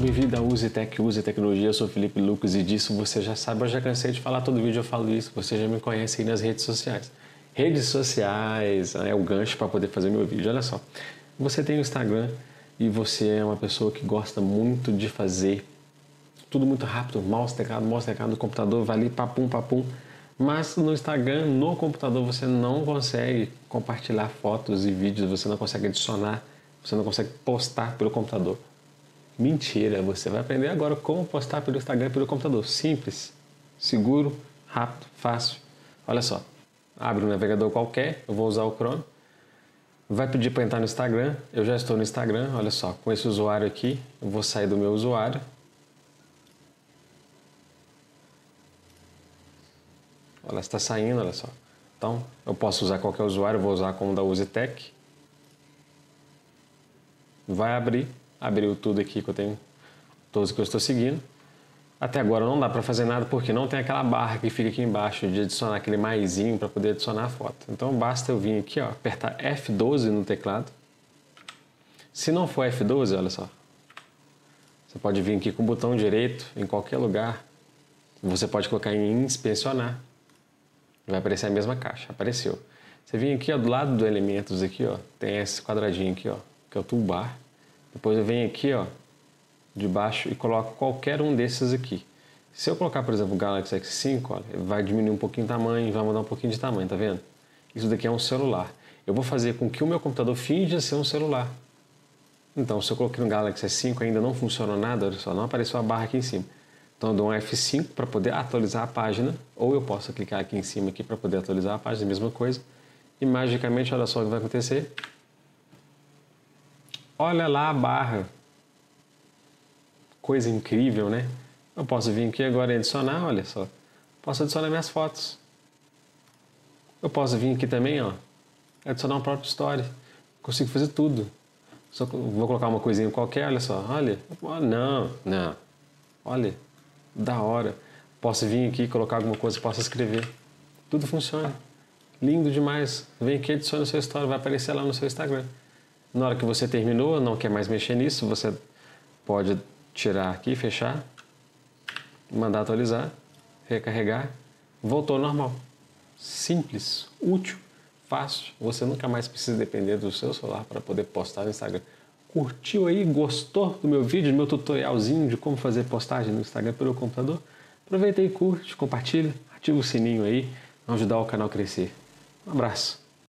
Bem-vindo a Use Tech, Use Tecnologia. Eu sou Felipe Lucas e disso você já sabe. Eu já cansei de falar todo vídeo, eu falo isso. Você já me conhece aí nas redes sociais. Redes sociais é o gancho para poder fazer meu vídeo. Olha só, você tem o Instagram e você é uma pessoa que gosta muito de fazer tudo muito rápido, mouse, teclado, mouse, teclado no computador, vai ali, papum, papum. Mas no Instagram, no computador, você não consegue compartilhar fotos e vídeos, você não consegue adicionar, você não consegue postar pelo computador. Mentira, você vai aprender agora como postar pelo Instagram e pelo computador. Simples, seguro, rápido, fácil. Olha só, abre um navegador qualquer, eu vou usar o Chrome. Vai pedir para entrar no Instagram, eu já estou no Instagram, olha só, com esse usuário aqui, eu vou sair do meu usuário, Ela está saindo, olha só. Então, eu posso usar qualquer usuário, vou usar como da UseTech. Vai abrir, abriu tudo aqui que eu tenho, todos que eu estou seguindo. Até agora não dá para fazer nada porque não tem aquela barra que fica aqui embaixo de adicionar aquele maisinho para poder adicionar a foto. Então basta eu vir aqui, ó, apertar F12 no teclado. Se não for F12, olha só. Você pode vir aqui com o botão direito em qualquer lugar. Você pode colocar em inspecionar vai aparecer a mesma caixa. Apareceu. Você vem aqui ó, do lado do elementos aqui, ó, tem esse quadradinho aqui, ó, que é o toolbar. Depois eu venho aqui, ó, de baixo e coloco qualquer um desses aqui. Se eu colocar, por exemplo, o Galaxy S5, olha, vai diminuir um pouquinho o tamanho, vai mudar um pouquinho de tamanho, tá vendo? Isso daqui é um celular. Eu vou fazer com que o meu computador finja ser um celular. Então, se eu coloquei no Galaxy S5 ainda não funcionou nada, olha só, não apareceu a barra aqui em cima. Então eu dou um F5 para poder atualizar a página, ou eu posso clicar aqui em cima aqui para poder atualizar a página, mesma coisa. E magicamente, olha só o que vai acontecer. Olha lá a barra. Coisa incrível, né? Eu posso vir aqui agora e adicionar, olha só. Posso adicionar minhas fotos. Eu posso vir aqui também, ó, adicionar uma própria história. Consigo fazer tudo. Só vou colocar uma coisinha qualquer, olha só, olha. Não, não. Olha, da hora. Posso vir aqui, colocar alguma coisa, posso escrever. Tudo funciona. Lindo demais. Vem aqui, adiciona a sua história, vai aparecer lá no seu Instagram. Na hora que você terminou, não quer mais mexer nisso, você pode tirar aqui, fechar, mandar atualizar, recarregar, voltou ao normal. Simples, útil, fácil. Você nunca mais precisa depender do seu celular para poder postar no Instagram. Curtiu aí? Gostou do meu vídeo, do meu tutorialzinho de como fazer postagem no Instagram pelo computador? Aproveita e curte, compartilha, ativa o sininho aí, ajudar o canal a crescer. Um abraço.